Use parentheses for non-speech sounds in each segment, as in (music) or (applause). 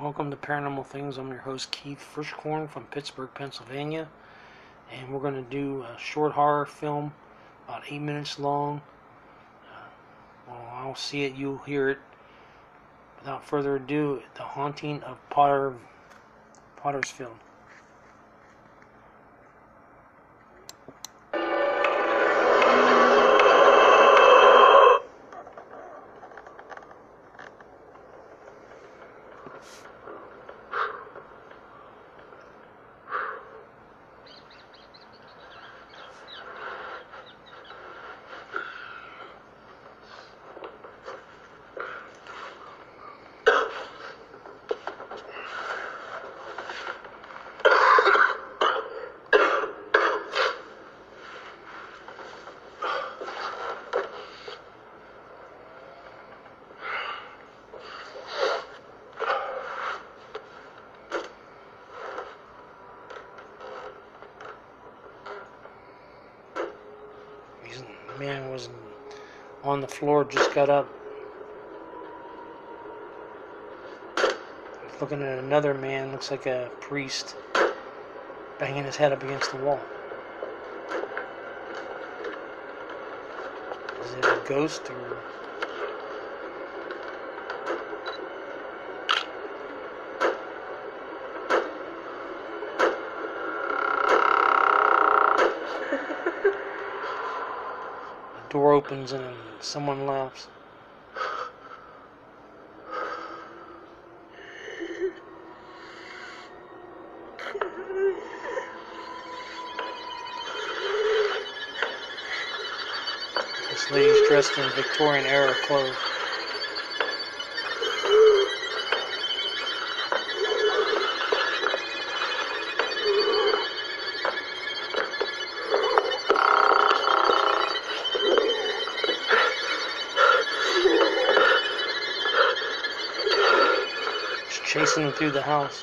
Welcome to Paranormal Things. I'm your host Keith Frischkorn from Pittsburgh, Pennsylvania, and we're going to do a short horror film, about eight minutes long. Uh, well, I'll see it, you'll hear it. Without further ado, The Haunting of Potter Pottersfield. Man was on the floor, just got up. Looking at another man, looks like a priest, banging his head up against the wall. Is it a ghost or. Door opens and someone laughs. This lady's dressed in Victorian era clothes. Chasing them through the house.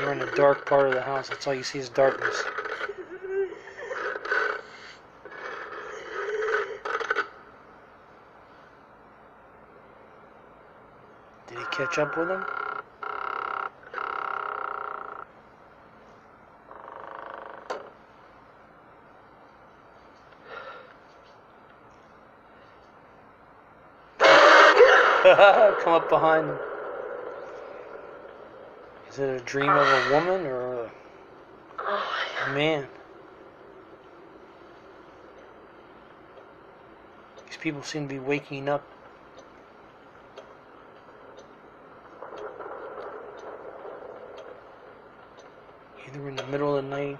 You're in a dark part of the house. That's all you see is darkness. Did he catch up with him? (laughs) Come up behind him. Is it a dream of a woman or a, oh, a man? These people seem to be waking up. Either in the middle of the night,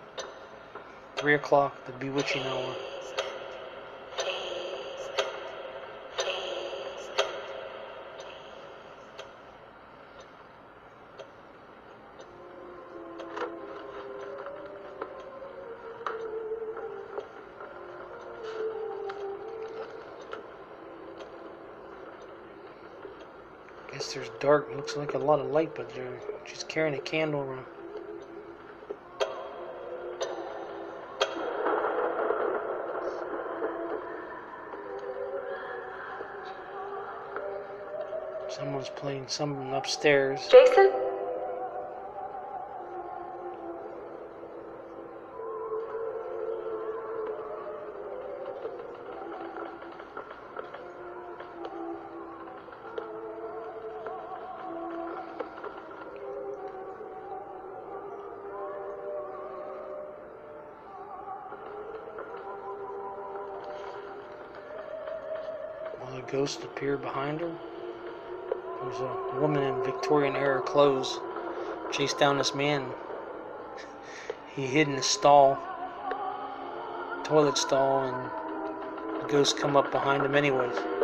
3 o'clock, the bewitching hour. There's dark. Looks like a lot of light, but there, she's carrying a candle around. Someone's playing something upstairs. Jason? Ghost appear behind her? There's a woman in Victorian era clothes chased down this man. He hid in a stall, toilet stall, and the ghost come up behind him anyways.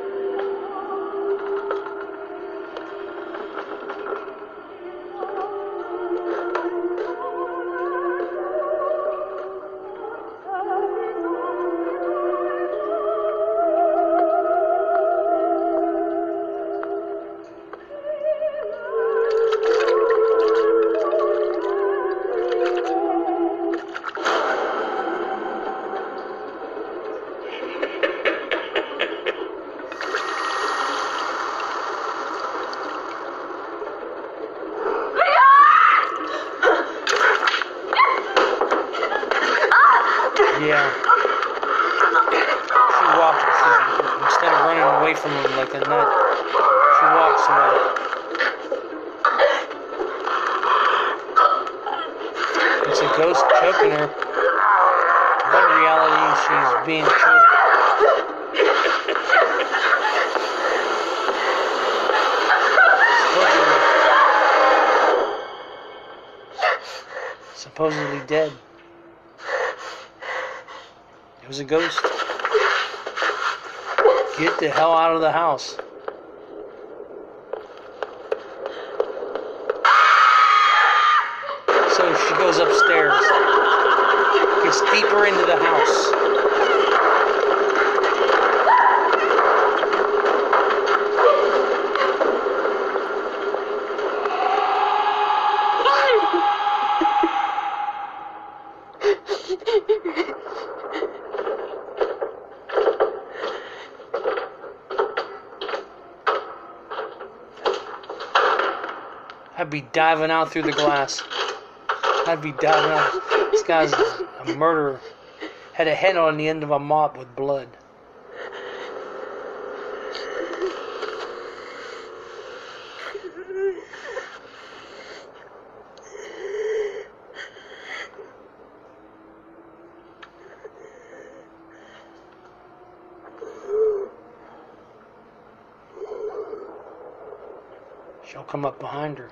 Yeah. She walks um, instead of running away from him like a nut. She walks away. It's a ghost choking her. But in reality, she's being choked. Supposedly dead. Was a ghost. Get the hell out of the house. So she goes upstairs, gets deeper into the house. I'd be diving out through the glass. I'd be diving out. This guy's a murderer. Had a head on the end of a mop with blood. She'll come up behind her.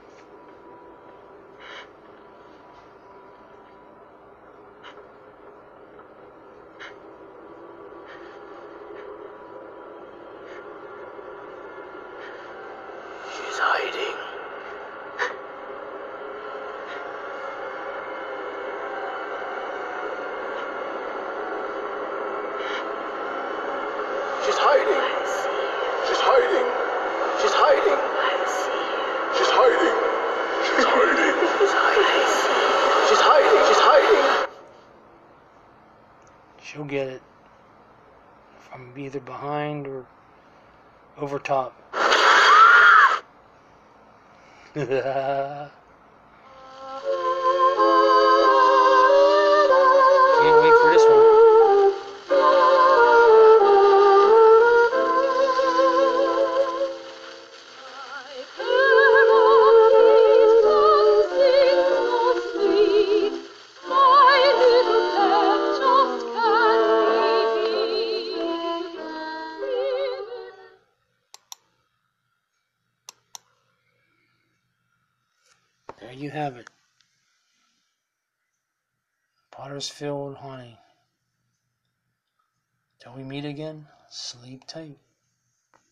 She's hiding. She's hiding. She's hiding. She's hiding. She's hiding. She's hiding. She's hiding. She's hiding. She's hiding. She'll get it from either behind or over top. (laughs) (laughs) There you have it. Potter's Pottersfield Haunting. Till we meet again, sleep tight.